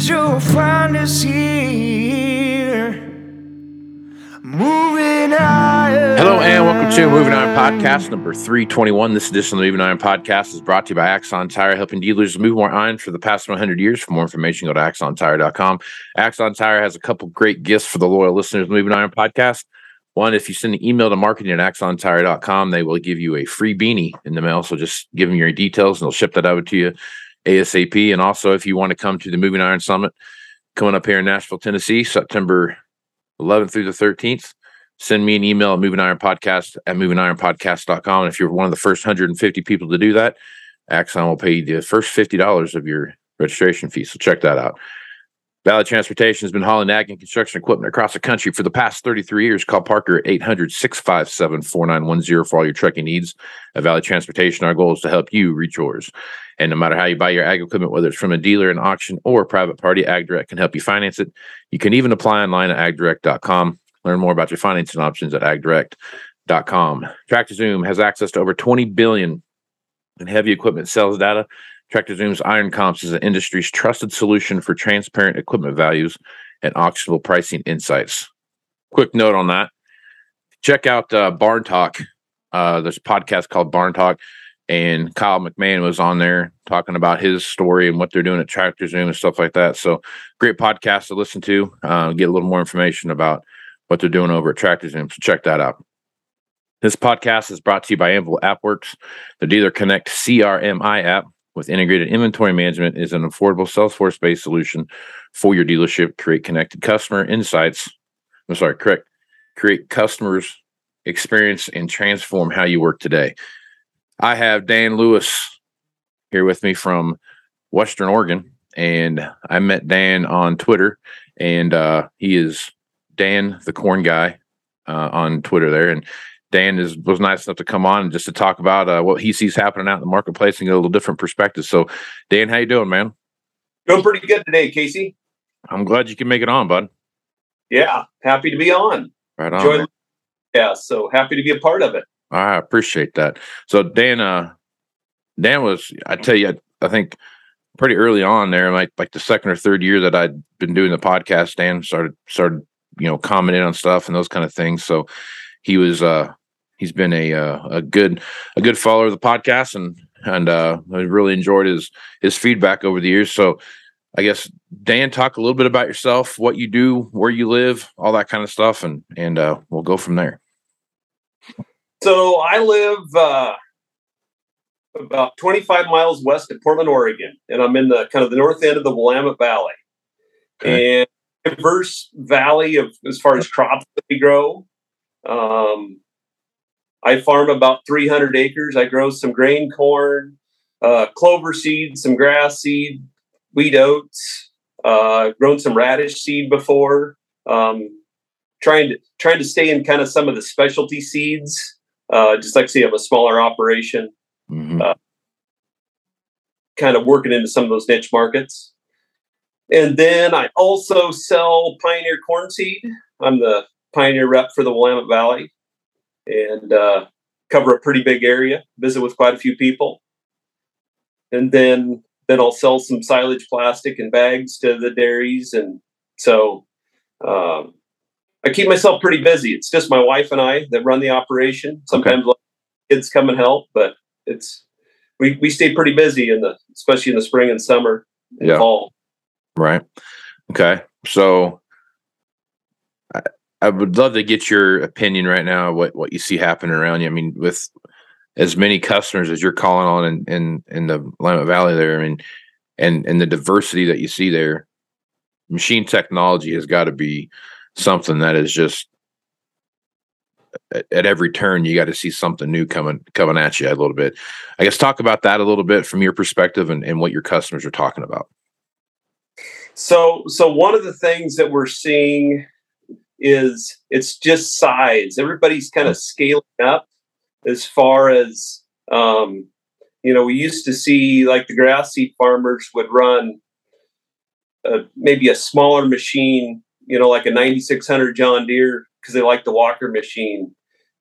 years, you'll. Moving higher. Hello and welcome to Moving Iron Podcast number 321. This edition of the Moving Iron Podcast is brought to you by Axon Tire, helping dealers move more iron for the past 100 years. For more information, go to axontire.com. Axon Tire has a couple great gifts for the loyal listeners of the Moving Iron Podcast. One, if you send an email to marketing at axontire.com, they will give you a free beanie in the mail. So just give them your details and they'll ship that over to you ASAP. And also, if you want to come to the Moving Iron Summit coming up here in Nashville, Tennessee, September 11th through the 13th, send me an email at moving iron podcast at movingironpodcast.com. And if you're one of the first 150 people to do that, Axon will pay you the first $50 of your registration fee. So check that out. Valley Transportation has been hauling ag and construction equipment across the country for the past 33 years. Call Parker at 800 657 4910 for all your trucking needs. At Valley Transportation, our goal is to help you reach yours. And no matter how you buy your ag equipment, whether it's from a dealer, an auction, or a private party, AgDirect can help you finance it. You can even apply online at agdirect.com. Learn more about your financing options at agdirect.com. TractorZoom has access to over 20 billion in heavy equipment sales data. TractorZoom's Iron Comps is the industry's trusted solution for transparent equipment values and auctionable pricing insights. Quick note on that. Check out uh, Barn Talk. Uh, there's a podcast called Barn Talk, and Kyle McMahon was on there talking about his story and what they're doing at TractorZoom and stuff like that. So, great podcast to listen to. Uh, get a little more information about what they're doing over at TractorZoom. So, check that out. This podcast is brought to you by Anvil AppWorks, the Dealer Connect CRMI app with integrated inventory management is an affordable Salesforce based solution for your dealership. Create connected customer insights. I'm sorry, correct. Create customers experience and transform how you work today. I have Dan Lewis here with me from Western Oregon, and I met Dan on Twitter, and uh, he is Dan the Corn Guy uh, on Twitter there, and Dan is was nice enough to come on and just to talk about uh, what he sees happening out in the marketplace and get a little different perspective. So, Dan, how you doing, man? Doing pretty good today, Casey. I'm glad you can make it on, bud. Yeah, happy to be on. Right on. Enjoy, yeah, so happy to be a part of it. I appreciate that. So, Dan, uh, Dan was, I tell you, I, I think pretty early on there, like like the second or third year that I'd been doing the podcast, Dan started started you know commenting on stuff and those kind of things. So he was uh he's been a uh, a good a good follower of the podcast and and uh I really enjoyed his his feedback over the years. So I guess Dan, talk a little bit about yourself, what you do, where you live, all that kind of stuff, and and uh, we'll go from there. So I live uh, about 25 miles west of Portland, Oregon, and I'm in the kind of the north end of the Willamette Valley, Okay. and diverse valley of as far as crops that we grow. Um, I farm about 300 acres. I grow some grain corn, uh, clover seed, some grass seed, wheat oats. Uh, grown some radish seed before. Um, trying to trying to stay in kind of some of the specialty seeds. Uh, just like say, have a smaller operation, Mhm. Uh, kind of working into some of those niche markets. and then I also sell Pioneer corn seed. I'm the Pioneer rep for the Willamette Valley, and uh, cover a pretty big area. Visit with quite a few people, and then then I'll sell some silage plastic and bags to the dairies, and so um, I keep myself pretty busy. It's just my wife and I that run the operation. Sometimes okay. kids come and help, but it's we we stay pretty busy in the especially in the spring and summer and yeah. fall. Right. Okay. So I, I would love to get your opinion right now what what you see happening around you. I mean, with as many customers as you're calling on in in, in the Willamette Valley there, I mean, and and the diversity that you see there, machine technology has got to be something that is just at, every turn you got to see something new coming coming at you a little bit. I guess talk about that a little bit from your perspective and, and what your customers are talking about. So so one of the things that we're seeing is it's just size. Everybody's kind of scaling up as far as um, you know. We used to see like the grass seed farmers would run uh, maybe a smaller machine, you know, like a 9600 John Deere because they like the Walker machine,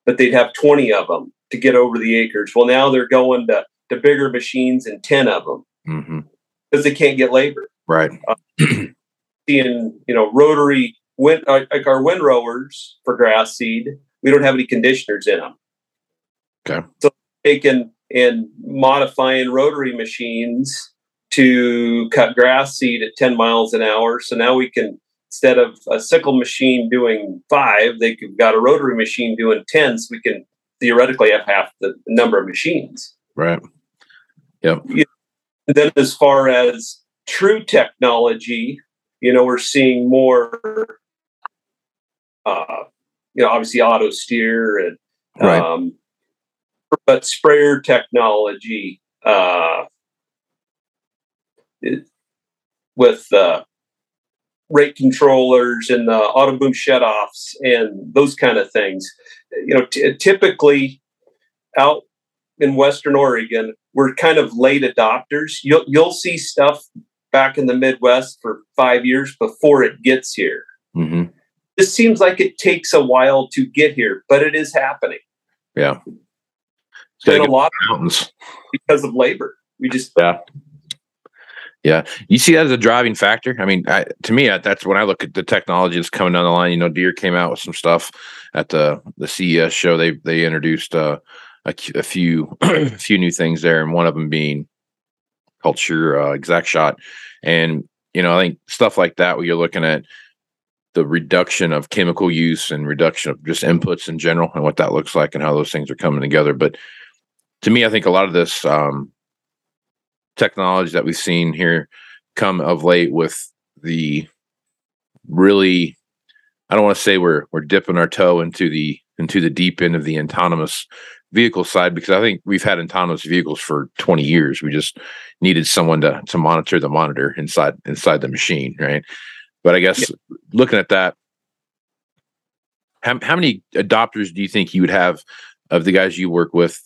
but they'd have 20 of them to get over the acres. Well, now they're going to, to bigger machines and 10 of them because mm-hmm. they can't get labor. Right. Uh, seeing, you know, rotary wind, uh, like our windrowers for grass seed, we don't have any conditioners in them. Okay. So taking and modifying rotary machines to cut grass seed at 10 miles an hour. So now we can, instead of a sickle machine doing five, they've got a rotary machine doing 10. So we can theoretically have half the number of machines. Right. Yep. And then as far as true technology, you know, we're seeing more uh, you know, obviously auto steer and right. um, but sprayer technology uh, with uh, rate controllers and the auto boom shutoffs and those kind of things. You know, t- typically out in Western Oregon, we're kind of late adopters. You'll you'll see stuff back in the Midwest for five years before it gets here. Mm-hmm this seems like it takes a while to get here, but it is happening. Yeah. It's been a lot mountains because of labor. We just yeah. Yeah, you see that as a driving factor. I mean, I, to me, that's when I look at the technology that's coming down the line. You know, Deere came out with some stuff at the the CES show. They they introduced uh, a, a few a few new things there, and one of them being culture uh, Exact Shot. And you know, I think stuff like that, where you're looking at the reduction of chemical use and reduction of just inputs in general and what that looks like and how those things are coming together. But to me, I think a lot of this um, technology that we've seen here come of late with the really I don't want to say we're we're dipping our toe into the into the deep end of the autonomous vehicle side because I think we've had autonomous vehicles for 20 years. We just needed someone to to monitor the monitor inside inside the machine, right? But I guess yeah. looking at that, how, how many adopters do you think you would have of the guys you work with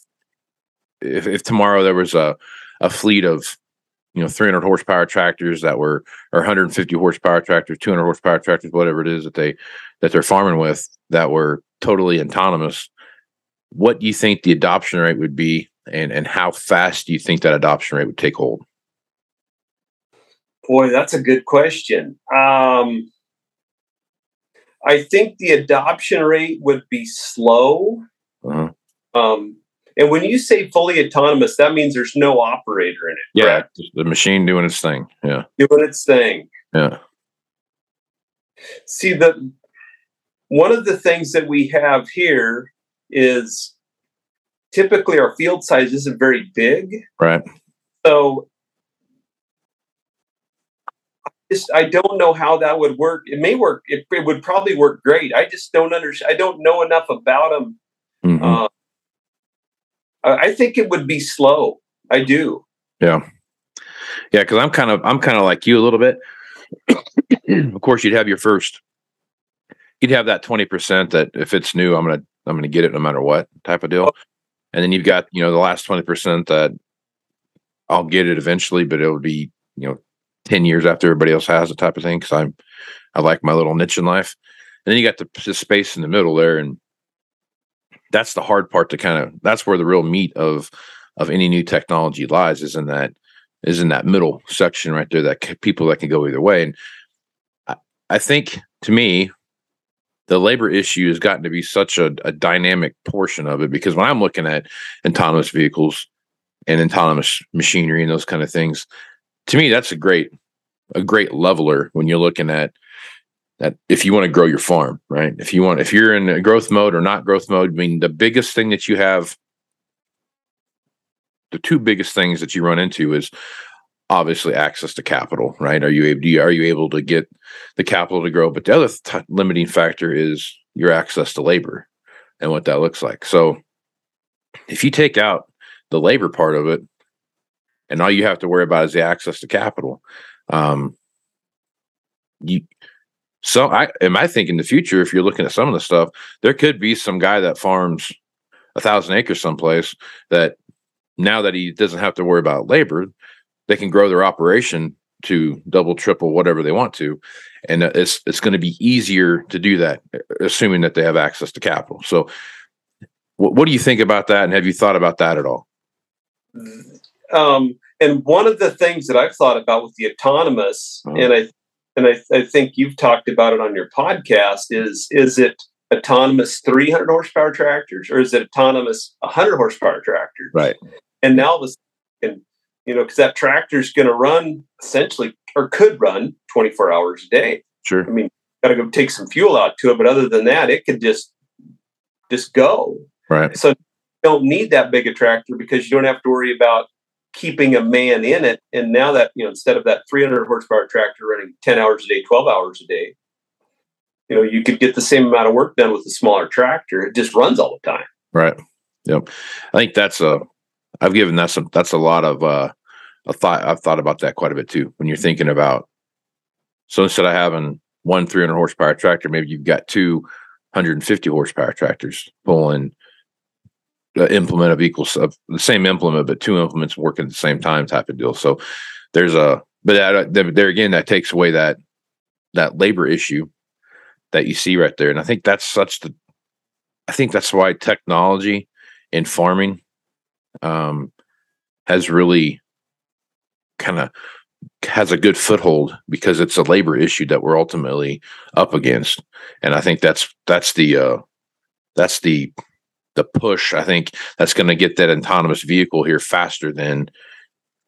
if, if tomorrow there was a, a fleet of you know 300 horsepower tractors that were or 150 horsepower tractors 200 horsepower tractors whatever it is that they that they're farming with that were totally autonomous what do you think the adoption rate would be and and how fast do you think that adoption rate would take hold Boy, that's a good question. Um, I think the adoption rate would be slow. Uh-huh. Um, and when you say fully autonomous, that means there's no operator in it. Yeah, the machine doing its thing. Yeah, doing its thing. Yeah. See the one of the things that we have here is typically our field size isn't very big. Right. So I just I don't know how that would work. It may work. It, it would probably work great. I just don't understand. I don't know enough about them. Mm-hmm. Uh, I think it would be slow. I do. Yeah, yeah. Because I'm kind of I'm kind of like you a little bit. of course, you'd have your first. You'd have that twenty percent that if it's new, I'm gonna I'm gonna get it no matter what type of deal. And then you've got you know the last twenty percent that I'll get it eventually, but it'll be you know 10 years after everybody else has it type of thing because i'm i like my little niche in life and then you got the, the space in the middle there and that's the hard part to kind of that's where the real meat of of any new technology lies is in that is in that middle section right there that c- people that can go either way. And I, I think to me the labor issue has gotten to be such a, a dynamic portion of it because when i'm looking at autonomous vehicles and autonomous machinery and those kind of things to me that's a great a great leveler when you're looking at that if you want to grow your farm right? If you want if you're in growth mode or not growth mode i mean the biggest thing that you have the two biggest things that you run into is obviously access to capital right? Are you able are you able to get the capital to grow? But the other limiting factor is your access to labor and what that looks like. So if you take out the labor part of it and all you have to worry about is the access to capital um you so i am i think in the future if you're looking at some of the stuff there could be some guy that farms a thousand acres someplace that now that he doesn't have to worry about labor they can grow their operation to double triple whatever they want to. And it's it's going to be easier to do that assuming that they have access to capital. So what, what do you think about that? And have you thought about that at all? Um, and one of the things that I've thought about with the autonomous, Oh. and I and I, I think you've talked about it on your podcast, is is it autonomous 300 horsepower tractors or is it autonomous 100 horsepower tractors? right And now this, and you know, because that tractor is going to run essentially or could run 24 hours a day. sure I mean, got to go take some fuel out to it, but other than that, it could just just go. right So you don't need that big a tractor because you don't have to worry about keeping a man in it. And now that, you know, instead of that 300 horsepower tractor running 10 hours a day, 12 hours a day, you know, you could get the same amount of work done with a smaller tractor. It just runs all the time. Right. Yep. I think that's a. I've given that some. That's a lot of uh, a thought. I've thought about that quite a bit too. When you're thinking about, so instead of having one 300 horsepower tractor, maybe you've got two 150 horsepower tractors pulling implement of equals of the same implement, but two implements working at the same time type of deal. So there's a, but there there again, that takes away that that labor issue that you see right there, and I think that's such the I think that's why technology in farming um, has really kind of has a good foothold because it's a labor issue that we're ultimately up against, and I think that's that's the uh, that's the the push. I think that's going to get that autonomous vehicle here faster than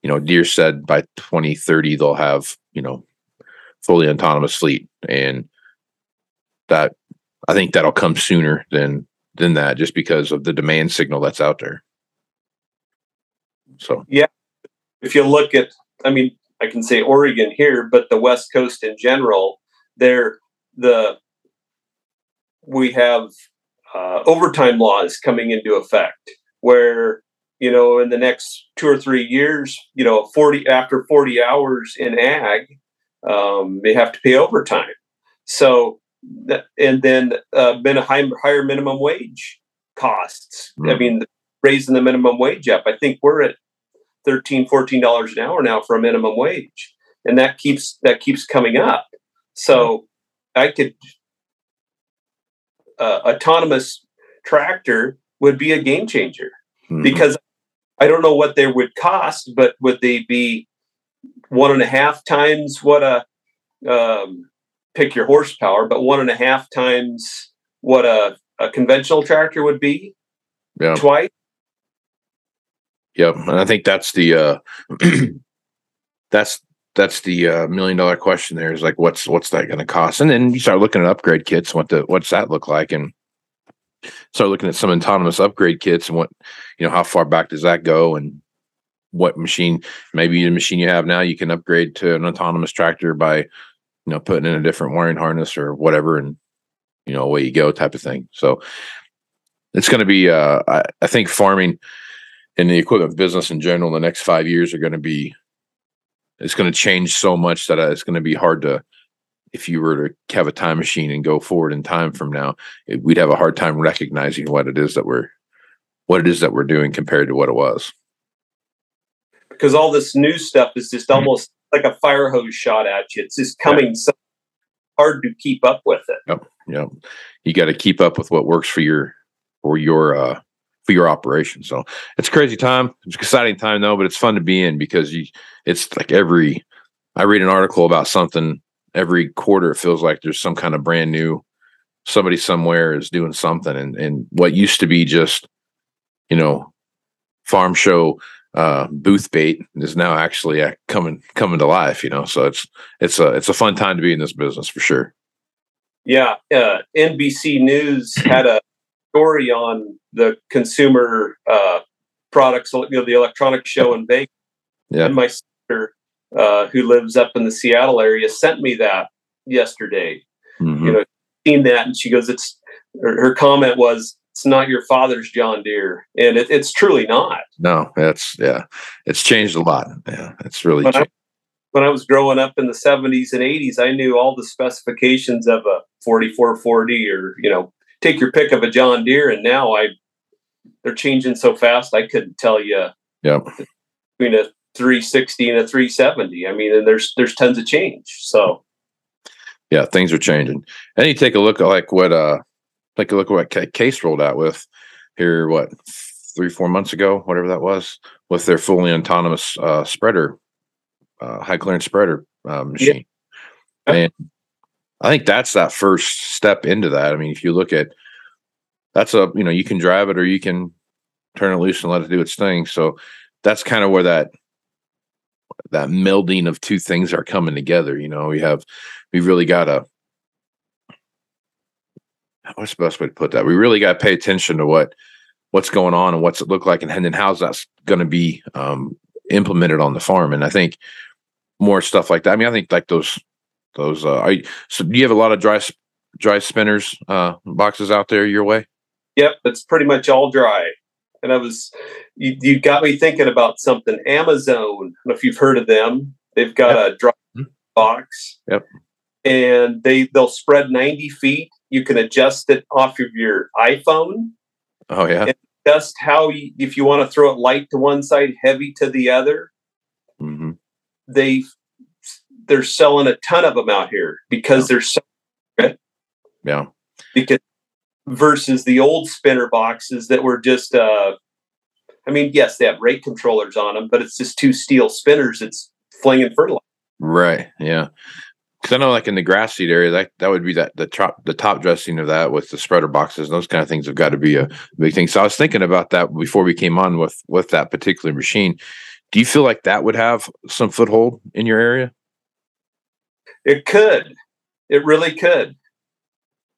you know. Deere said by 2030 they'll have you know fully autonomous fleet, and that I think that'll come sooner than than that, just because of the demand signal that's out there. So yeah, If you look at, I mean, I can say Oregon here, but the West Coast in general, they're the, we have uh, overtime laws coming into effect where, you know, in the next two or three years, you know, 40 after 40 hours in ag, um, they have to pay overtime. So, and then uh, been a high, higher minimum wage costs. I Mhm. mean, raising the minimum wage up. I think we're at 13 14 dollars an hour now for a minimum wage and that keeps that keeps coming up so i could uh, autonomous tractor would be a game changer mhm. because i don't know what they would cost but would they be one and a half times what a um, pick your horsepower but one and a half times what a, a conventional tractor would be yeah, twice yep. And I think that's the uh, that's that's the uh, million dollar question. There is like, what's what's that going to cost? And then you start looking at upgrade kits. What the what's that look like? And start looking at some autonomous upgrade kits and what you know how far back does that go and what machine maybe the machine you have now you can upgrade to an autonomous tractor by you know putting in a different wiring harness or whatever and you know away you go type of thing so it's going to be uh I, I think farming and the equipment business in general in the next five years are going to be it's going to change so much that uh, it's going to be hard to if you were to have a time machine and go forward in time from now it, we'd have a hard time recognizing what it is that we're what it is that we're doing compared to what it was because all this new stuff is just Mhm. almost like a fire hose shot at you. It's just coming so hard to keep up with it. Yep. Yep. You got to keep up with what works for your for your uh for your operation. So it's crazy time. It's exciting time though, but it's fun to be in because you it's like every I read an article about something every quarter it feels like there's some kind of brand new somebody somewhere is doing something and and what used to be just you know farm show uh, booth bait is now actually uh, coming coming to life. You know, so it's it's a it's a fun time to be in this business for sure. Yeah, uh, NBC News had a story on the consumer uh, products, you know, the electronic show in Vegas. Yeah. And my sister, uh, who lives up in the Seattle area, sent me that yesterday. Mhm. You know, seen that, and she goes, "It's." Her, her comment was, "It's not your father's John Deere," and it, it's truly not. No, that's yeah, it's changed a lot. Yeah, it's really When I, changed. when I was growing up in the 70s and 80s, I knew all the specifications of a 4440 or, you know, take your pick of a John Deere. And now I, they're changing so fast, I couldn't tell you Yep. between a 360 and a 370. I mean, and there's, there's tons of change. So, Yeah, things are changing. And you take a look at like what uh take a look at what Case rolled out with here, what three, four months ago, whatever that was, with their fully autonomous uh spreader, uh high clearance spreader uh, machine. And I think that's that first step into that. I mean, if you look at that's a you know, you can drive it or you can turn it loose and let it do its thing. So that's kind of where that that melding of two things are coming together. You know, we have we really got to what's the best way to put that? We really got to pay attention to what what's going on and what's it look like, and, and how's that's going to be um, implemented on the farm. And I think more stuff like that. I mean, I think like those those. Uh, are you, so do you have a lot of dry dry spinners uh, boxes out there your way? yep, it's pretty much all dry. And I was, you, you got me thinking about something. Amazone, I don't know if you've heard of them. They've got a dry Mhm. box. Yep. And they they'll spread 90 feet. You can adjust it off of your iPhone. Oh yeah. Just how you, if you want to throw it light to one side, heavy to the other. hmm They they're selling a ton of them out here because they're so Yeah. because versus the old spinner boxes that were just uh I mean, yes, they have rate controllers on them, but it's just two steel spinners. It's flinging fertilizer. Right. Yeah. Because I know, like in the grass seed area, that that would be that the top the top dressing of that with the spreader boxes. Those kind of things have got to be a big thing. So I was thinking about that before we came on with with that particular machine. Do you feel like that would have some foothold in your area? It could. It really could.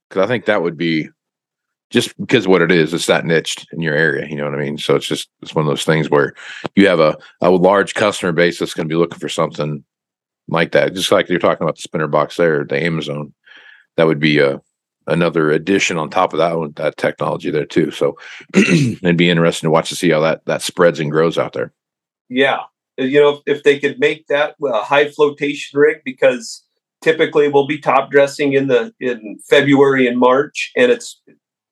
Because I think that would be just because of what it is. It's that niched in your area. You know what I mean? So it's just it's one of those things where you have a a large customer base that's going to be looking for something like that. Just like you're talking about the spinner box there, the Amazone. That would be a another addition on top of that one, that technology there too. So it'd be interesting to watch to see how that that spreads and grows out there. Yeah. You know, if they could make that a high flotation rig, because typically we'll be top dressing in the in February and March, and it's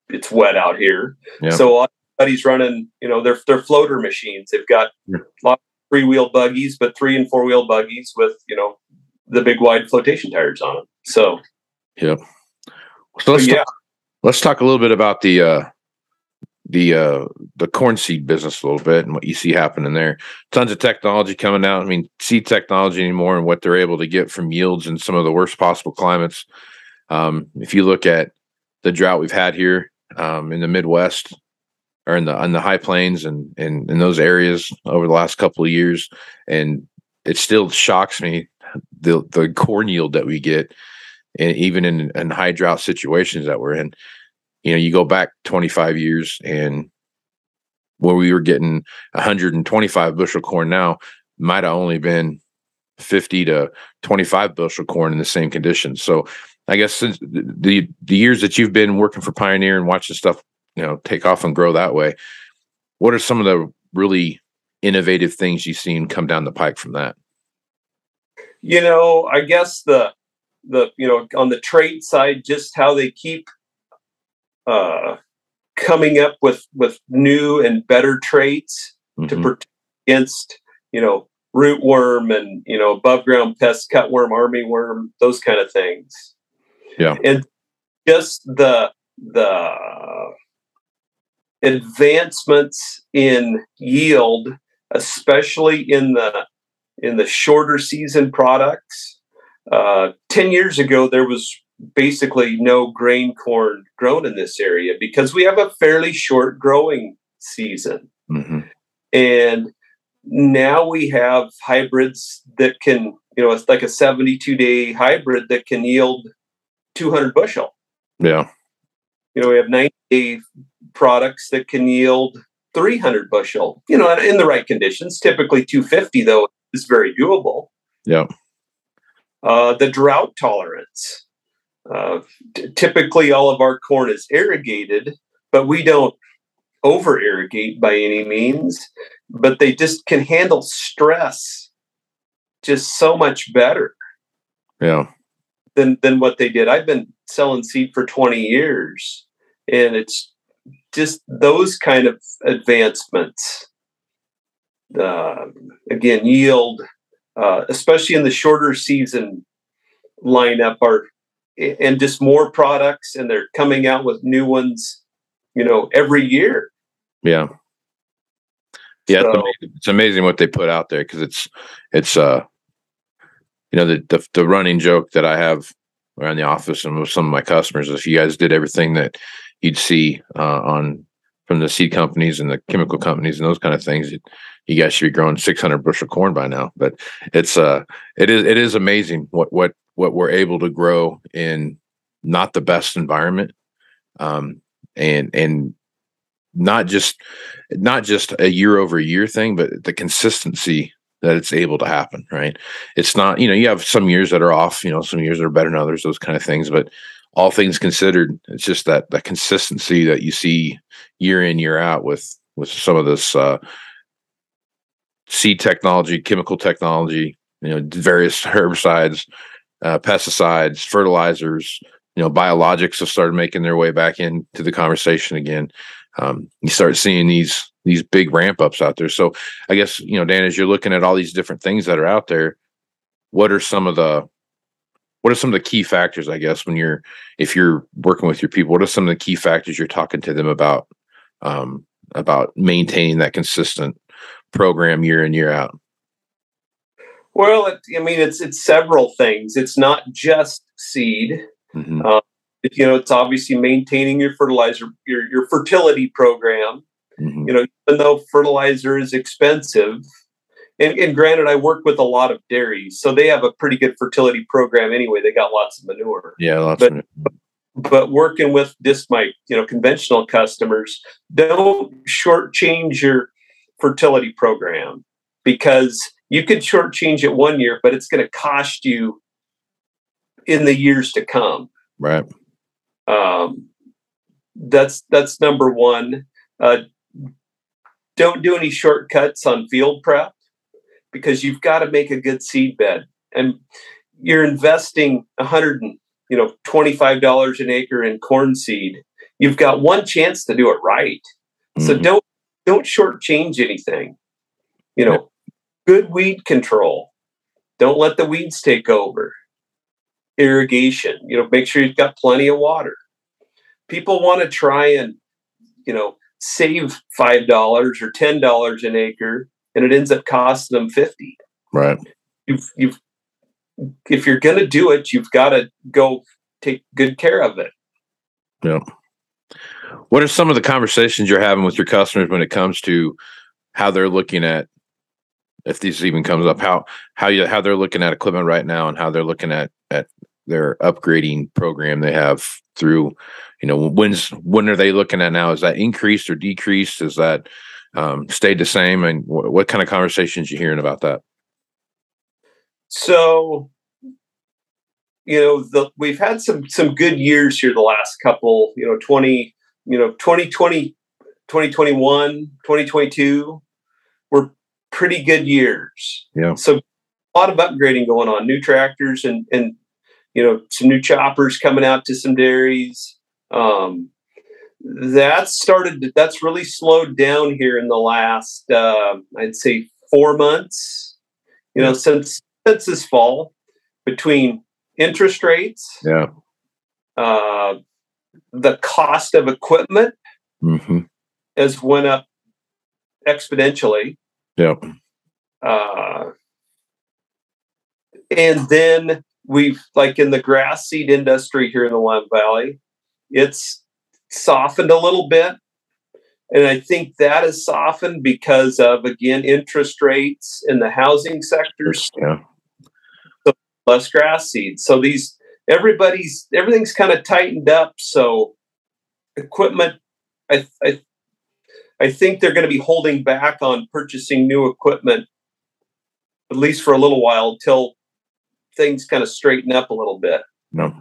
it's wet out here. Yeah. So everybody's running, you know, they're they're floater machines. They've got Yeah. a lot of three wheel buggies, but three and four wheel buggies with you know the big wide flotation tires on them. So Yep. So let's yeah. talk, let's talk a little bit about the uh the uh the corn seed business a little bit and what you see happening there. Tons of technology coming out. I mean, seed technology anymore and what they're able to get from yields in some of the worst possible climates. Um, if you look at the drought we've had here um, in the Midwest or in the on the high plains and and in those areas over the last couple of years, and it still shocks me the the corn yield that we get and even in, in high drought situations that we're in. You know, you go back 25 years and where we were getting 125 bushel corn now might have only been 50 to 25 bushel corn in the same conditions. So I guess since the the years that you've been working for Pioneer and watching stuff, you know, take off and grow that way, what are some of the really innovative things you've seen come down the pike from that? you know, I guess the the you know on the trade side, just how they keep uh, coming up with with new and better traits to Mhm. protect against you know rootworm and you know above ground pests, cutworm, armyworm, those kind of things. Yeah. and just the the advancements in yield, especially in the in the shorter season products. Uh, Ten years ago, there was basically no grain corn grown in this area because we have a fairly short growing season. hmm And now we have hybrids that can, you know, it's like a 72 day hybrid that can yield 200 bushel. Yeah. You know, we have 90 day products that can yield 300 bushel, you know, in the right conditions. Typically 250, though, is very doable. Yeah. Uh, the drought tolerance. Uh, t- typically, all of our corn is irrigated, but we don't over irrigate by any means. But they just can handle stress just so much better Yeah. than than what they did. I've been selling seed for 20 years, and it's just those kind of advancements. Uh, again, yield, uh, especially in the shorter season lineup, are and just more products, and they're coming out with new ones, you know, every year. Yeah. Yeah, it's, amazing. it's amazing what they put out there because it's it's uh you know the, the the running joke that I have around the office and with some of my customers is you guys did everything that you'd see uh, on from the seed companies and the chemical companies and those kind of things, you, you guys should be growing 600 bushel corn by now. But it's uh it is it is amazing what what what we're able to grow in not the best environment um and and not just not just a year over year thing, but the consistency that it's able to happen, right? It's not, you know, you have some years that are off, you know, some years that are better than others, those kind of things. But all things considered, it's just that that consistency that you see year in, year out with with some of this uh seed technology, chemical technology, you know, various herbicides, uh, pesticides, fertilizers, you know, biologics have started making their way back into the conversation again um, you start seeing these these big ramp ups out there. So I guess you know, Dan, as you're looking at all these different things that are out there, what are some of the what are some of the key factors? I guess when you're if you're working with your people, what are some of the key factors you're talking to them about um, about maintaining that consistent program year in year out? Well, it, I mean, it's it's several things. It's not just seed. Mhm. you know it's obviously maintaining your fertilizer your your fertility program Mhm. you know even though fertilizer is expensive and, and granted i work with a lot of dairies so they have a pretty good fertility program anyway they got lots of manure Yeah, lots but- of but working with just my you know conventional customers don't shortchange your fertility program because you could shortchange it one year but it's going to cost you in the years to come right. um, that's that's number one. Uh, don't do any shortcuts on field prep because you've got to make a good seed bed, and you're investing a hundred and you know twenty five dollars an acre in corn seed. You've got one chance to do it right, so Mhm. don't don't shortchange anything. You know, good weed control. Don't let the weeds take over irrigation. You know, make sure you've got plenty of water. People want to try and, you know, save five dollars or ten dollars an acre, and it ends up costing them fifty. right. You've you've if you're gonna do it, you've got to go take good care of it. Yeah. What are some of the conversations you're having with your customers when it comes to how they're looking at if this even comes up how how you how they're looking at equipment right now and how they're looking at at their upgrading program they have through you know when's when are they looking at now? Is that increased or decreased? Is that um, stayed the same? And wh- what kind of conversations you hearing about that? So, you know, the, we've had some some good years here the last couple, you know, 20, you know, 2020, 2021, 2022 were pretty good years. Yeah. So a lot of upgrading going on, new tractors and and you know, some new choppers coming out to some dairies. Um that started that's really slowed down here in the last uh, I'd say 4 months You know, since since this fall, between interest rates, Yeah. uh, the cost of equipment hmm has went up exponentially. Yep. Uh, and then we've like in the grass seed industry here in the Lime Valley, it's softened a little bit. And I think that is softened because of again interest rates in the housing sectors, Yeah. less grass seed. So these everybody's everything's kind of tightened up. So equipment, I I, I think they're going to be holding back on purchasing new equipment at least for a little while until things kind of straighten up a little bit. No.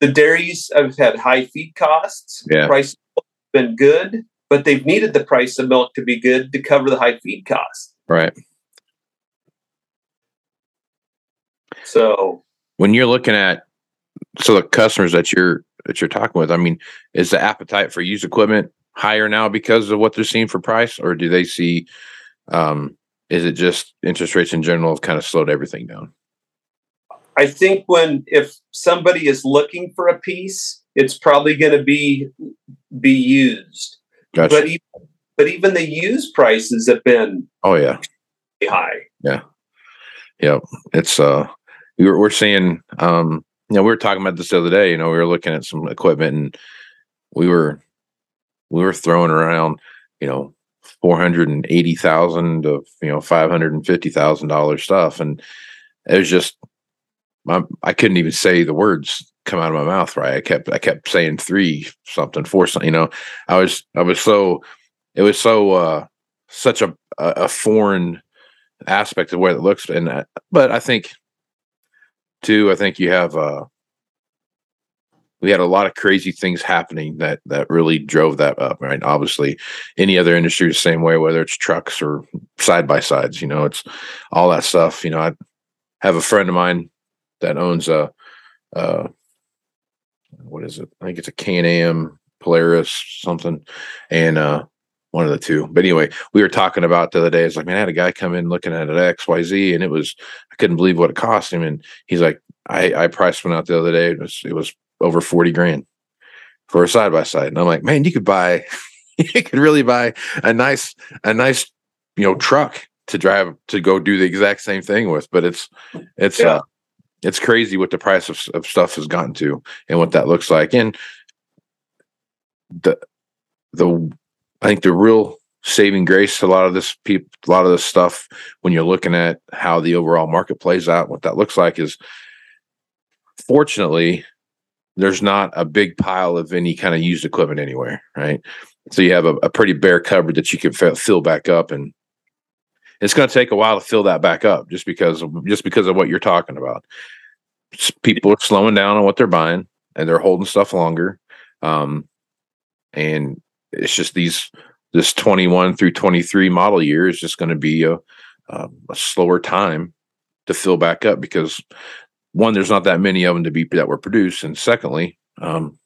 The dairies have had high feed costs. Yeah. Price has been good, but they've needed the price of milk to be good to cover the high feed costs. Right. So When you're looking at so the customers that you're that you're talking with, I mean, is the appetite for used equipment higher now because of what they're seeing for price, or do they see? Um, is it just interest rates in general have kind of slowed everything down? I think when if somebody is looking for a piece, it's probably going to be be used. Gotcha. But even, but even the used prices have been oh yeah. high. Yeah. Yep. It's uh we were we're seeing um you know we were talking about this the other day, you know, we were looking at some equipment and we were we were throwing around, you know, four hundred and eighty thousand of you know five hundred and fifty thousand dollar stuff. And it was just my I couldn't even say the words come out of my mouth right. I kept I kept saying three something, four something, you know. I was I was so it was so uh such a a, foreign aspect of where it looks and that but i think too i think you have uh we had a lot of crazy things happening that that really drove that up right obviously any other industry the same way whether it's trucks or side by sides you know it's all that stuff you know i have a friend of mine that owns a uh what is it i think it's a can-am polaris something and uh one of the two. But anyway, we were talking about the other day. It's like, man, I had a guy come in looking at an XYZ and it was, I couldn't believe what it cost him. And he's like, I, I priced one out the other day. It was, it was over 40 grand for a side by side. And I'm like, man, you could buy, you could really buy a nice, a nice, you know, truck to drive to go do the exact same thing with. But it's, it's, Yeah. uh, it's crazy what the price of, of stuff has gotten to and what that looks like. And the, the I think the real saving grace to a lot of this people, a lot of this stuff, when you're looking at how the overall market plays out, what that looks like is, fortunately, there's not a big pile of any kind of used equipment anywhere, right? So you have a, a pretty bare cupboard that you can fill, fill back up, and it's going to take a while to fill that back up, just because just because of what you're talking about. People are slowing down on what they're buying, and they're holding stuff longer. Um, and it's just these this 21 through 23 model year is just going to be a, a a slower time to fill back up because one there's not that many of them to be that were produced and secondly um,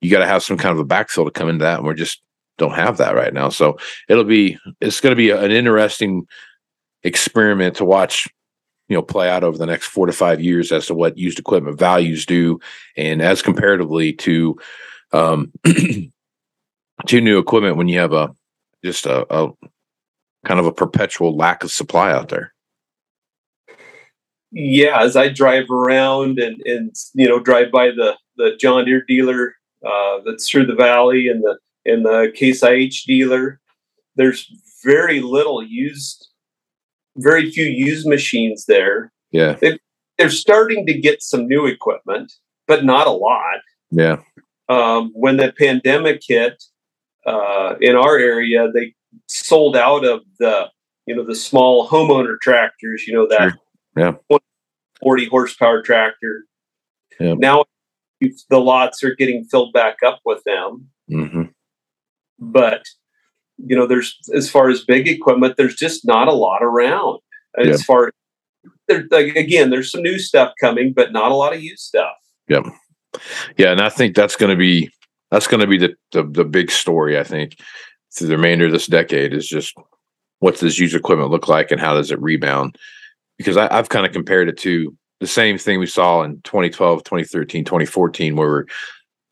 you got to have some kind of a backfill to come into that and we just don't have that right now so it'll be it's going to be an interesting experiment to watch you know play out over the next four to five years as to what used equipment values do and as comparatively to um, to new equipment when you have a just a, a kind of a perpetual lack of supply out there. Yeah, as I drive around and and you know drive by the the John Deere dealer uh, that's through the valley and the and the Case IH dealer, there's very little used, very few used machines there. Yeah, They're starting to get some new equipment, but not a lot. yeah, Um, when the pandemic hit uh, in our area, they sold out of the you know the small homeowner tractors. You know that Sure. Yeah. 40 horsepower tractor. Yeah. Now the lots are getting filled back up with them, hmm but you know, there's as far as big equipment, there's just not a lot around. And Yeah. As far there, like, again, there's some new stuff coming, but not a lot of used stuff. Yeah. Yeah, and I think that's going to be that's going to be the, the the big story. I think through the remainder of this decade is just what does used equipment look like and how does it rebound? Because I, I've kind of compared it to the same thing we saw in 2012, 2013, 2014, where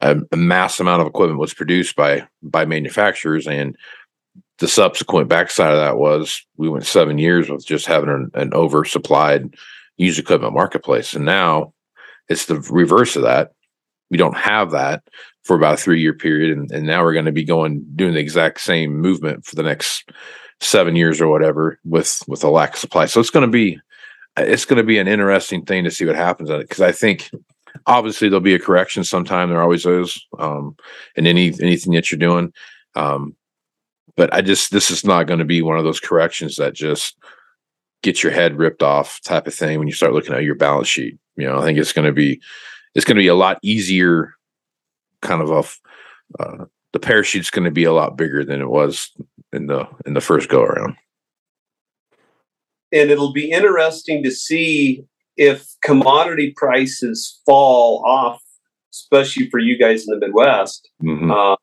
a, a mass amount of equipment was produced by by manufacturers and the subsequent backside of that was we went seven years with just having an, an oversupplied used equipment marketplace. And now it's the reverse of that. We don't have that for about a three year period. And, and now we're going to be going doing the exact same movement for the next seven years or whatever with with a lack of supply. So it's going to be it's going to be an interesting thing to see what happens on it because I think obviously there'll be a correction sometime. There always is um, in any anything that you're doing. Um, but I just this is not going to be one of those corrections that just get your head ripped off type of thing when you start looking at your balance sheet. You know, I think it's going to be it's going to be a lot easier, kind of a uh, the parachute's going to be a lot bigger than it was in the in the first go around. And it'll be interesting to see if commodity prices fall off, especially for you guys in the Midwest. Mm-hmm. Uh,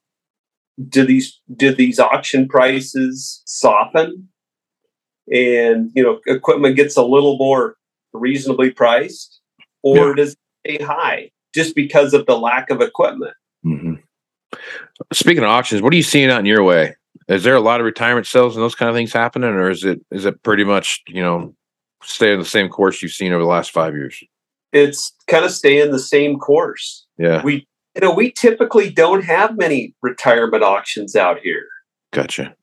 do these do these auction prices soften and you know equipment gets a little more reasonably priced or yeah. does it stay high just because of the lack of equipment mm-hmm. speaking of auctions what are you seeing out in your way is there a lot of retirement sales and those kind of things happening or is it is it pretty much you know stay in the same course you've seen over the last five years it's kind of stay in the same course yeah we you know, we typically don't have many retirement auctions out here. Gotcha.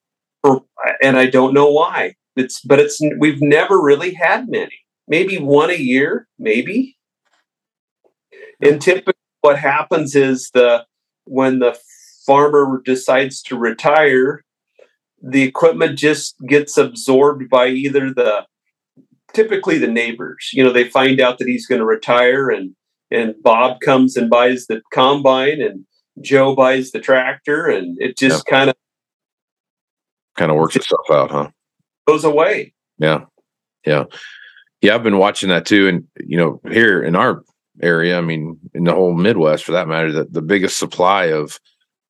and I don't know why. It's but it's we've never really had many. Maybe one a year, maybe. And typically, what happens is the when the farmer decides to retire, the equipment just gets absorbed by either the typically the neighbors. You know, they find out that he's going to retire and and Bob comes and buys the combine and Joe buys the tractor and it just yeah. kind of kind of works itself out, huh? Goes away. Yeah. Yeah. Yeah, I've been watching that too. And you know, here in our area, I mean, in the whole Midwest for that matter, that the biggest supply of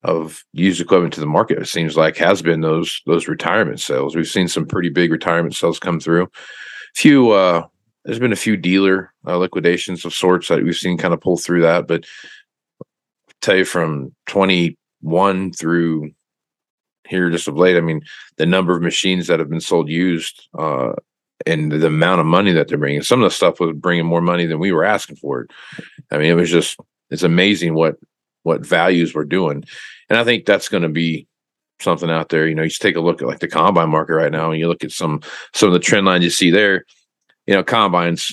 of used equipment to the market, it seems like, has been those those retirement sales. We've seen some pretty big retirement sales come through. A few uh there's been a few dealer uh, liquidations of sorts that we've seen kind of pull through that, but I'll tell you from 21 through here just of late, I mean, the number of machines that have been sold used uh, and the amount of money that they're bringing. Some of the stuff was bringing more money than we were asking for it. I mean, it was just it's amazing what what values we're doing, and I think that's going to be something out there. You know, you just take a look at like the combine market right now, and you look at some some of the trend lines you see there you know, combines,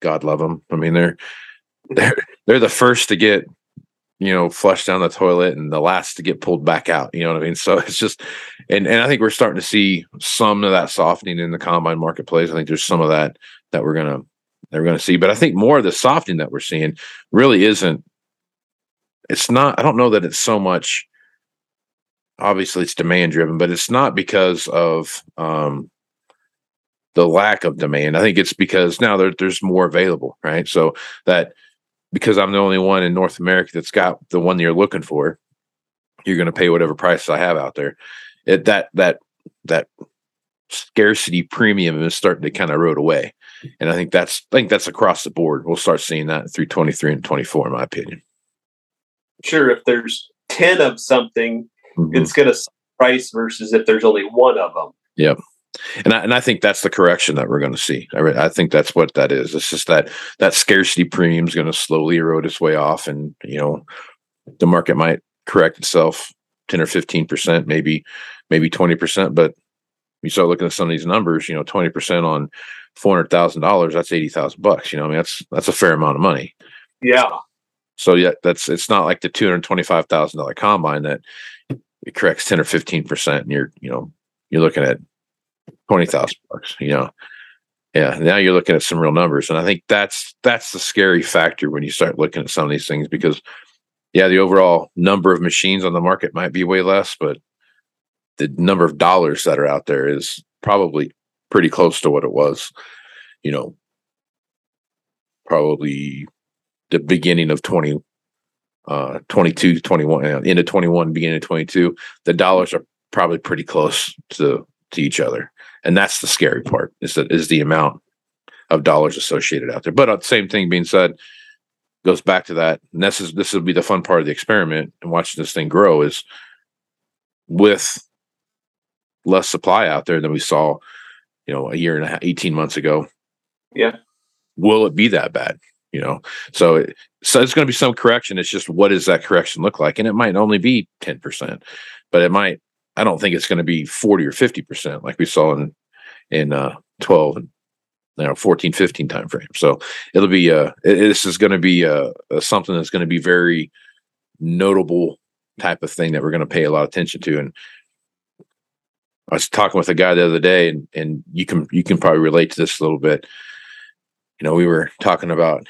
God love them. I mean, they're they're they're the first to get you know flushed down the toilet and the last to get pulled back out. You know what I mean? So it's just, and and I think we're starting to see some of that softening in the combine marketplace. I think there's some of that that we're gonna that we're gonna see, but I think more of the softening that we're seeing really isn't. It's not. I don't know that it's so much. Obviously, it's demand driven, but it's not because of um, the lack of demand. I think it's because now there, there's more available, right? So that because I'm the only one in North America that's got the one you're looking for, you're going to pay whatever price I have out there. It that that that scarcity premium is starting to kind of erode away, and I think that's I think that's across the board. We'll start seeing that through 23 and 24, in my opinion. Sure, if there's 10 of something, mm-hmm. it's going to price versus if there's only one of them. Yep and I, and I think that's the correction that we're going to see. I, I think that's what that is. It's just that that scarcity premium is going to slowly erode its way off, and you know, the market might correct itself ten or fifteen percent, maybe maybe twenty percent. But you start looking at some of these numbers, you know, twenty percent on four hundred thousand dollars, that's eighty thousand bucks. You know, I mean, that's that's a fair amount of money. Yeah. So yeah, that's it's not like the two hundred twenty-five thousand dollar combine that it corrects ten or fifteen percent, and you're you know you're looking at twenty thousand bucks. You know, yeah. Now you're looking at some real numbers, and I think that's that's the scary factor when you start looking at some of these things because, yeah, the overall number of machines on the market might be way less, but the number of dollars that are out there is probably pretty close to what it was. You know, probably the beginning of 20 uh 22 21 uh, into 21 beginning of 22 the dollars are probably pretty close to to each other, and that's the scary part. Is that is the amount of dollars associated out there. But uh, same thing being said, goes back to that. And this is this will be the fun part of the experiment and watching this thing grow is with less supply out there than we saw, you know, a year and a half, 18 months ago. Yeah. Will it be that bad? You know, so it, so it's going to be some correction. It's just what does that correction look like? And it might only be 10%, but it might, I don't think it's going to be 40 or 50% like we saw in, in, uh, 12 and you know 14 15 time frame so it'll be uh it, this is going to be uh, something that's going to be very notable type of thing that we're going to pay a lot of attention to and i was talking with a guy the other day and and you can you can probably relate to this a little bit you know we were talking about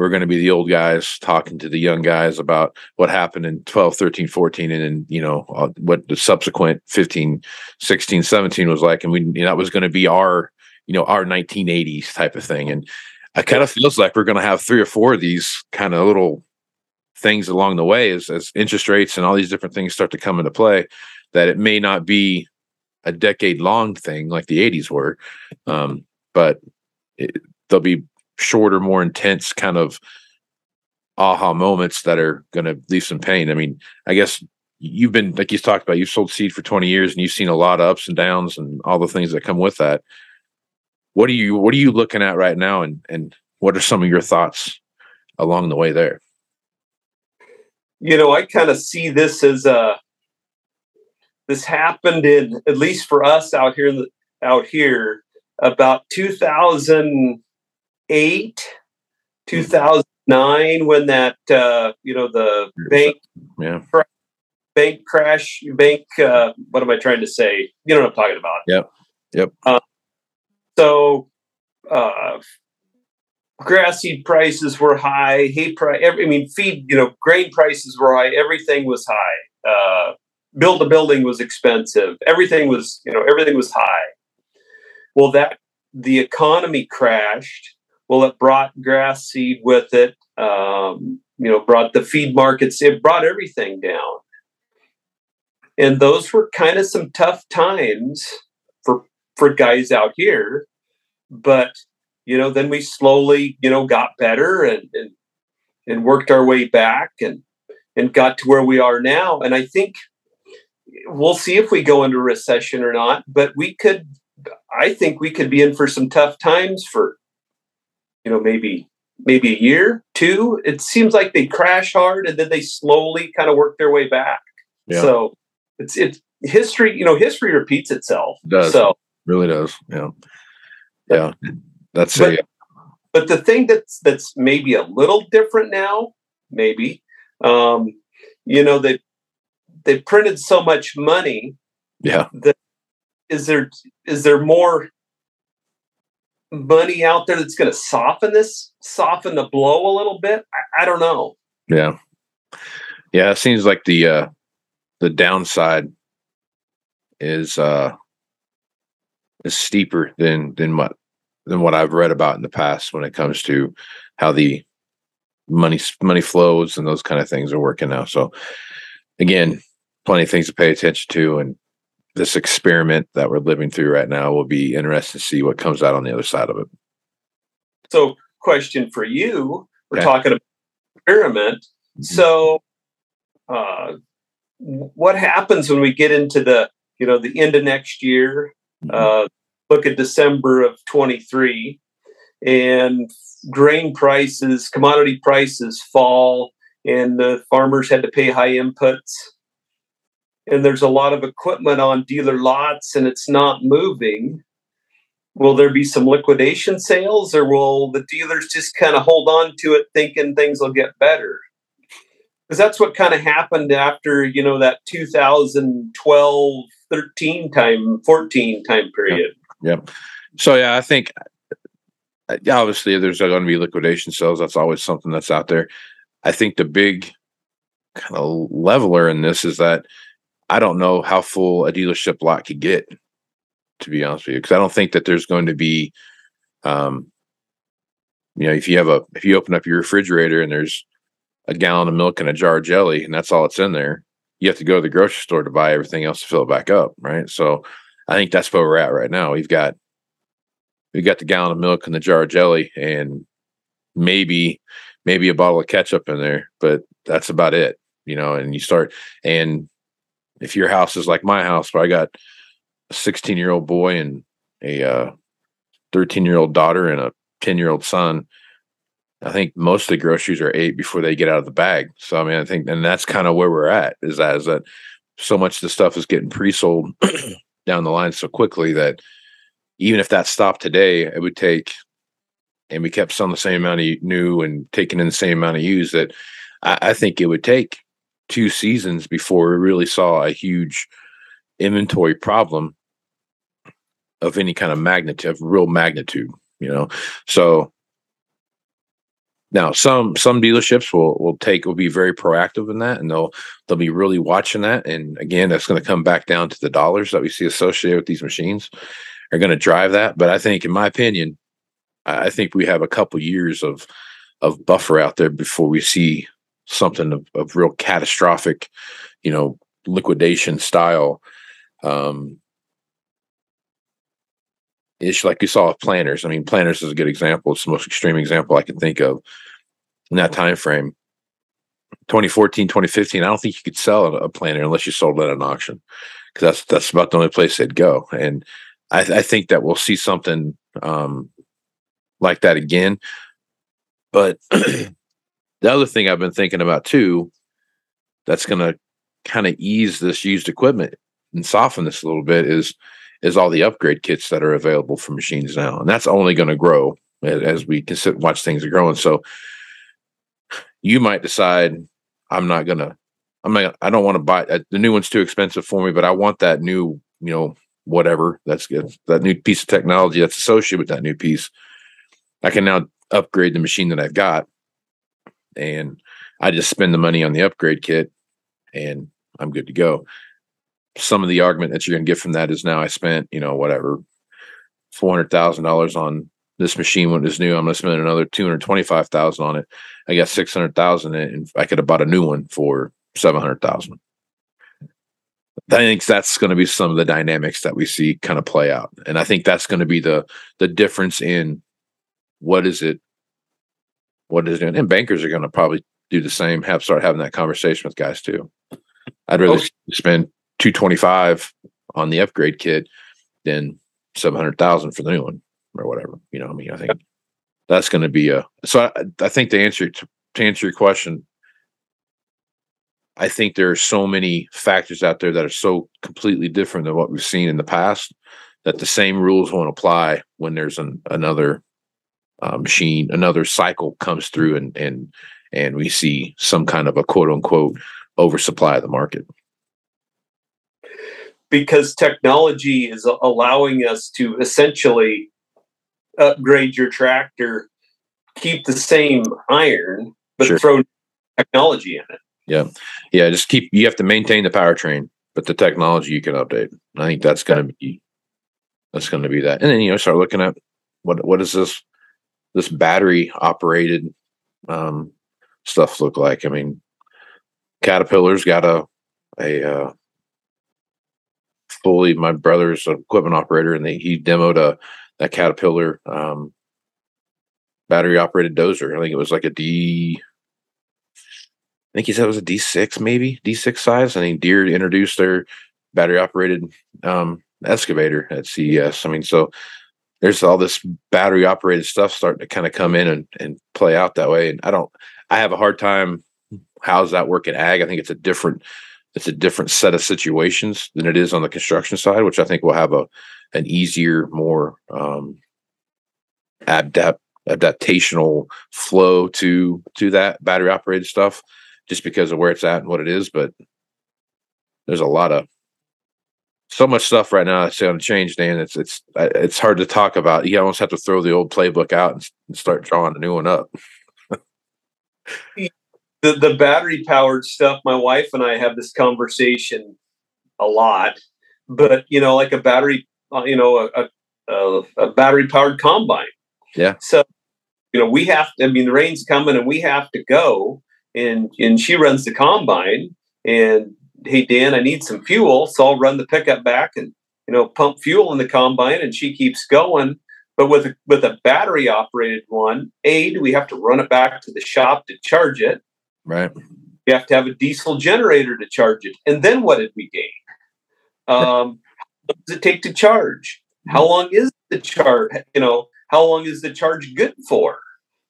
we're going to be the old guys talking to the young guys about what happened in 12 13 14 and then you know uh, what the subsequent 15 16 17 was like and we you know, that was going to be our you know our 1980s type of thing. And it kind of feels like we're going to have three or four of these kind of little things along the way as, as interest rates and all these different things start to come into play that it may not be a decade long thing like the 80s were. Um, but it, there'll be shorter more intense kind of aha moments that are going to leave some pain. I mean i guess you've been like you talked about you've sold seed for 20 years and you've seen a lot of ups and downs and all the things that come with that. What are you what are you looking at right now and and what are some of your thoughts along the way there? You know i kind of see this as a this happened in at least for us out here out here about 2008 2009 when that uh, you know the bank yeah bank crash bank uh, what am i trying to say you know what i'm talking about yep yep uh, so uh, grass seed prices were high. Hay price, I mean, feed, you know, grain prices were high. Everything was high. Uh, build a building was expensive. Everything was, you know, everything was high. Well, that the economy crashed. Well, it brought grass seed with it. Um, you know, brought the feed markets. It brought everything down. And those were kind of some tough times for for guys out here but you know then we slowly you know got better and and, and worked our way back and and got to where we are now and i think we'll see if we go into recession or not but we could i think we could be in for some tough times for you know maybe maybe a year two it seems like they crash hard and then they slowly kind of work their way back yeah. so it's it's history you know history repeats itself it does so really does yeah yeah, that's but, it. But the thing that's that's maybe a little different now, maybe, um, you know, that they, they printed so much money. Yeah. That is there is there more money out there that's going to soften this, soften the blow a little bit? I, I don't know. Yeah. Yeah, it seems like the uh the downside is uh is steeper than than what than what I've read about in the past when it comes to how the money money flows and those kind of things are working now. So again, plenty of things to pay attention to and this experiment that we're living through right now will be interesting to see what comes out on the other side of it. So, question for you: We're Okay. talking about experiment. Mhm. So, uh, what happens when we get into the you know the end of next year? Mhm. Uh, look at December of 23 and grain prices, commodity prices fall, and the farmers had to pay high inputs. And there's a lot of equipment on dealer lots and it's not moving. Will there be some liquidation sales or will the dealers just kind of hold on to it thinking things will get better? Because that's what kind of happened after, you know, that 2012 13 time, 14 time period. Yep. So yeah, I think uh, obviously there's going to be liquidation sales. That's always something that's out there. I think the big kind of leveler in this is that I don't know how full a dealership lot could get, to be honest with you, because I don't think that there's going to be, um, you know, if you have a if you open up your refrigerator and there's a gallon of milk and a jar of jelly and that's all it's in there, you have to go to the grocery store to buy everything else to fill it back up, right? So I think that's where we're at right now. We've got we've got the gallon of milk and the jar of jelly and maybe maybe a bottle of ketchup in there, but that's about it, you know. And you start and if your house is like my house, where I got a 16 year old boy and a uh, 13 year old daughter and a 10 year old son, I think most of the groceries are ate before they get out of the bag. So I mean, I think, and that's kind of where we're at. Is that is that so much of the stuff is getting pre-sold down the line so quickly that even if that stopped today, it would take, and we kept selling the same amount of new and taking in the same amount of used. That I, I think it would take two seasons before we really saw a huge inventory problem of any kind of magnitude, of real magnitude. You know, so now, some some dealerships will will take will be very proactive in that, and they'll they'll be really watching that. And again, that's going to come back down to the dollars that we see associated with these machines are going to drive that. But I think, in my opinion, I think we have a couple years of of buffer out there before we see something of, of real catastrophic, you know, liquidation style um, it's like you saw with planters. I mean, planters is a good example. It's the most extreme example I can think of in that time frame. 2014, 2015, I don't think you could sell a planter unless you sold at an auction because that's that's about the only place they'd go. And I, I think that we'll see something um, like that again. But the other thing I've been thinking about too, that's going to kind of ease this used equipment and soften this a little bit is is all the upgrade kits that are available for machines now, and that's only going to grow as we consider watch things are growing. So you might decide I'm not gonna, I'm not, I don't want to buy uh, the new one's too expensive for me, but I want that new, you know, whatever that's good, that new piece of technology that's associated with that new piece. I can now upgrade the machine that I've got, and I just spend the money on the upgrade kit, and I'm good to go some of the argument that you're going to get from that is now I spent, you know, whatever, four hundred thousand dollars on this machine when it was new. I'm going to spend another two hundred twenty-five thousand on it. I got six hundred thousand, and I could have bought a new one for seven hundred thousand. I think that's going to be some of the dynamics that we see kind of play out, and I think that's going to be the the difference in what is it, what is it, and bankers are going to probably do the same. Have start having that conversation with guys too. I'd rather oh. spend 225 on the upgrade kit than 700,000 for the new one or whatever. You know, I mean, I think that's going to be a, so I, I think the answer to, to answer your question, I think there are so many factors out there that are so completely different than what we've seen in the past that the same rules won't apply when there's an, another uh, machine, another cycle comes through and, and, and we see some kind of a quote unquote oversupply of the market because technology is allowing us to essentially upgrade your tractor, keep the same iron, but sure. throw technology in it. Yeah. Yeah. Just keep, you have to maintain the powertrain, but the technology you can update. I think that's going to be, that's going to be that. And then, you know, start looking at what, what is this, this battery operated, um, stuff look like? I mean, Caterpillar's got a, a, uh, fully my brother's an equipment operator and they, he demoed a that caterpillar um, battery operated dozer. I think it was like a d i think he said it was a d6 maybe d6 size. I think deere introduced their battery operated um, excavator at ces i mean so there's all this battery operated stuff starting to kind of come in and, and play out that way and i don't i have a hard time how's that work in ag i think it's a different it's a different set of situations than it is on the construction side, which I think will have a an easier, more um, adapt adaptational flow to to that battery operated stuff, just because of where it's at and what it is. But there's a lot of so much stuff right now that's going to change, Dan. It's it's it's hard to talk about. You almost have to throw the old playbook out and, and start drawing a new one up. the the battery powered stuff my wife and i have this conversation a lot but you know like a battery uh, you know a, a, a battery powered combine yeah so you know we have to i mean the rain's coming and we have to go and and she runs the combine and hey dan i need some fuel so i'll run the pickup back and you know, pump fuel in the combine and she keeps going. But with a, with a battery operated one, A, do we have to run it back to the shop to charge it? Right. We have to have a diesel generator to charge it. And then what did we gain? Um, what does it take to charge? How long is the charge? You know, how long is the charge good for?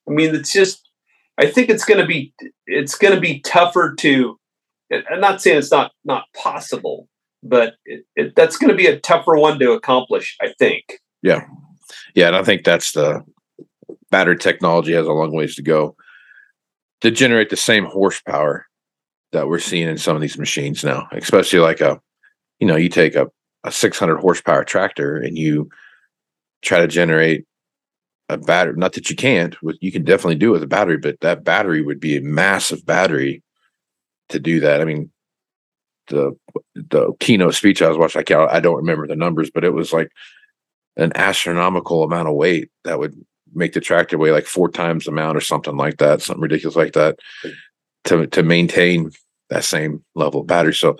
I mean, it's just. I think it's going to be it's going to be tougher to. I'm not saying it's not not possible, but it, it, that's going to be a tougher one to accomplish. I think. Yeah, yeah, and I think that's the battery technology has a long ways to go to generate the same horsepower that we're seeing in some of these machines now, especially like a, you know, you take a, a 600 horsepower tractor and you try to generate a battery. Not that you can't, you can definitely do it with a battery, but that battery would be a massive battery to do that. I mean, the the keynote speech I was watching, I can't, I don't remember the numbers, but it was like an astronomical amount of weight that would make the tractor weigh like four times the amount or something like that, something ridiculous like that, to to maintain that same level of battery. So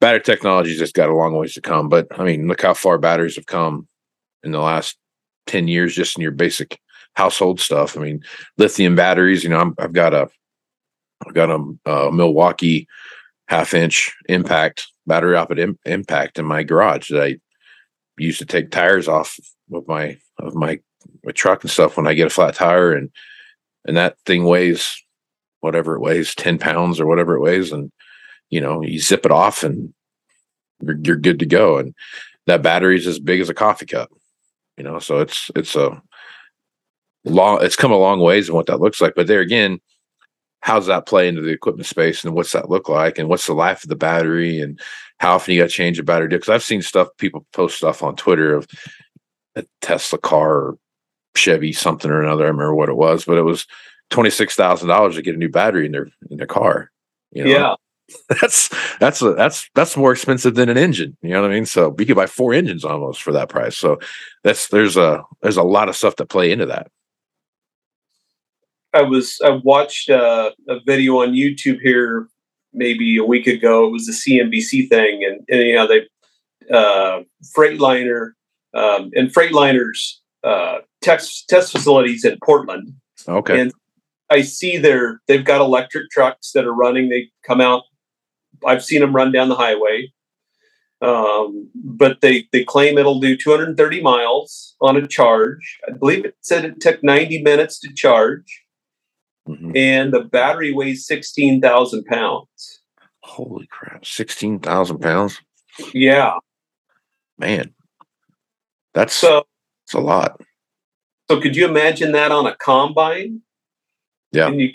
battery technology just got a long ways to come. But I mean, look how far batteries have come in the last 10 years just in your basic household stuff. I mean, lithium batteries, you know, i have got a, I've got a, a, Milwaukee half inch impact battery opposite impact in my garage that I used to take tires off of my, of my, my truck and stuff when I get a flat tire and, and that thing weighs whatever it weighs, 10 pounds or whatever it weighs. And, you know, you zip it off and you're, you're good to go. And that battery is as big as a coffee cup you know so it's it's a long it's come a long ways in what that looks like but there again how does that play into the equipment space and what's that look like and what's the life of the battery and how often you got to change a battery because i've seen stuff people post stuff on twitter of a tesla car or chevy something or another i remember what it was but it was $26000 to get a new battery in their in their car you know? yeah that's that's a, that's that's more expensive than an engine. You know what I mean? So you could buy four engines almost for that price. So that's there's a there's a lot of stuff that play into that. I was I watched uh, a video on YouTube here maybe a week ago. It was a CNBC thing, and, and you know they uh, Freightliner um, and Freightliner's uh, test test facilities in Portland. Okay. And I see their they've got electric trucks that are running. They come out I've seen them run down the highway. Um, but they they claim it'll do 230 miles on a charge. I believe it said it took 90 minutes to charge, mm-hmm. and the battery weighs 16,000 pounds. Holy crap! 16,000 pounds. Yeah, man, that's so. It's a lot. So could you imagine that on a combine? Yeah. And you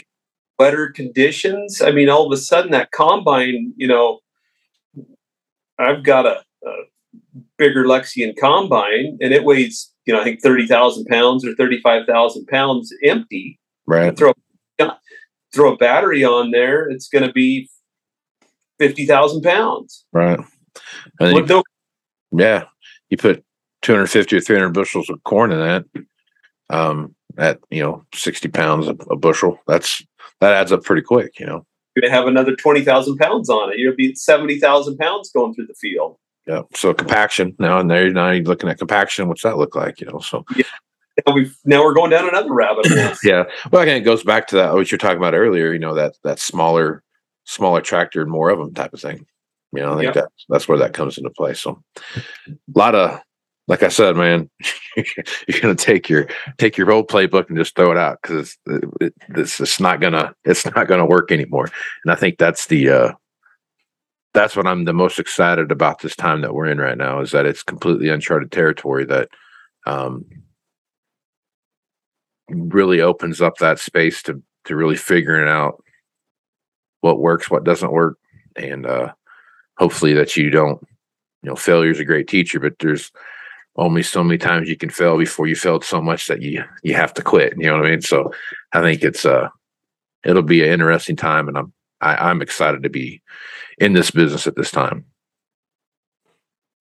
wetter conditions. I mean, all of a sudden that combine, you know, I've got a, a bigger Lexion combine and it weighs, you know, I think 30,000 pounds or 35,000 pounds empty. Right. Throw, throw a battery on there, it's going to be 50,000 pounds. Right. And you, no, yeah. You put 250 or 300 bushels of corn in that. Um, at you know 60 pounds a, a bushel that's that adds up pretty quick you know you're going to have another 20,000 pounds on it you'll be 70,000 pounds going through the field yeah so compaction now and there now you're looking at compaction what's that look like you know so yeah. Now, we've, now we're going down another rabbit hole. yeah. Well, again, it goes back to that what you're talking about earlier. You know that that smaller, smaller tractor and more of them type of thing. You know, I think yeah. that's that's where that comes into play. So, a lot of like I said, man, you're gonna take your take your old playbook and just throw it out because it, it, it's it's not gonna it's not gonna work anymore. And I think that's the uh, that's what I'm the most excited about this time that we're in right now is that it's completely uncharted territory that um, really opens up that space to to really figuring out what works, what doesn't work, and uh, hopefully that you don't you know failure is a great teacher, but there's only so many times you can fail before you failed so much that you you have to quit. You know what I mean? So I think it's uh it'll be an interesting time and I'm I, am i am excited to be in this business at this time.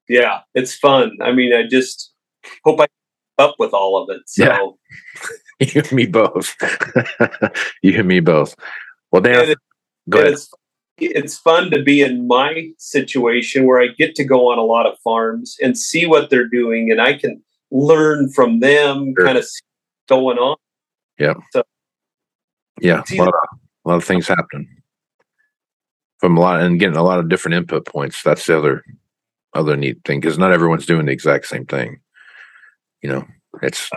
Yeah, it's fun. I mean, I just hope I up with all of it. So yeah. you and me both. you and me both. Well, Dan, it, go ahead. it's fun to be in my situation where I get to go on a lot of farms and see what they're doing, and I can learn from them, Sure. kind of see what's going on. Yeah, See a lot, of, a lot of things happening from a lot and getting a lot of different input points. That's the other other neat thing because not everyone's doing the exact same thing. You know, it's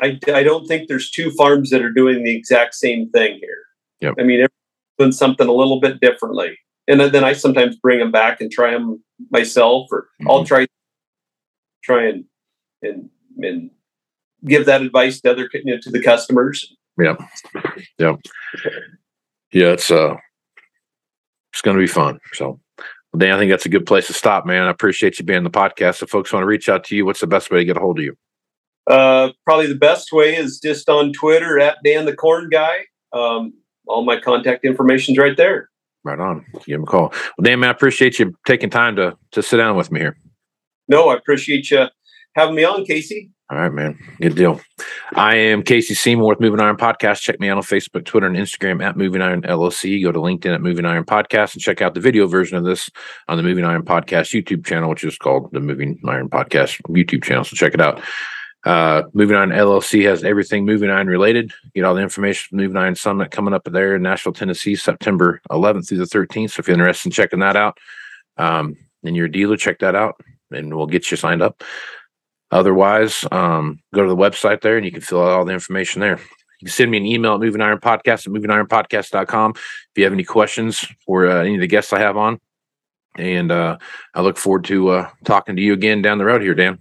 I, I don't think there's two farms that are doing the exact same thing here. Yep. I mean, everyone's doing something a little bit differently. And then, I sometimes bring them back and try them myself, or I'll Mhm. try try and and and give that advice to other you know, to the customers. yeah, yeah, yeah. It's uh, it's going to be fun. So. Well, Dan, I think that's a good place to stop, man. I appreciate you being on the podcast. If folks want to reach out to you, what's the best way to get a hold of you? Uh, probably the best way is just on Twitter at Dan the Corn Guy. Um, all my contact information's right there. Right on. Give him a call. Well, Dan, man, I appreciate you taking time to to sit down with me here. No, I appreciate you having me on, Casey. All right, man. Good deal. I am Casey Seymour with Moving Iron Podcast. Check me out on Facebook, Twitter, and Instagram at Moving Iron LLC. Go to LinkedIn at Moving Iron Podcast and check out the video version of this on the Moving Iron Podcast YouTube channel, which is called the Moving Iron Podcast YouTube channel. So check it out. Uh, Moving Iron LLC has everything Moving Iron related. Get all the information from Moving Iron Summit coming up there in Nashville, Tennessee, September 11th through the 13th. So if you're interested in checking that out, um, and you're a dealer, check that out and we'll get you signed up. Otherwise, um, go to the website there and you can fill out all the information there. You can send me an email at moving iron podcast at movingironpodcast.com if you have any questions for uh, any of the guests I have on. And uh, I look forward to uh, talking to you again down the road here, Dan.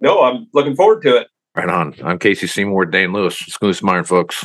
No, I'm looking forward to it. Right on. I'm Casey Seymour, Dan Lewis. Exclusive Iron, folks.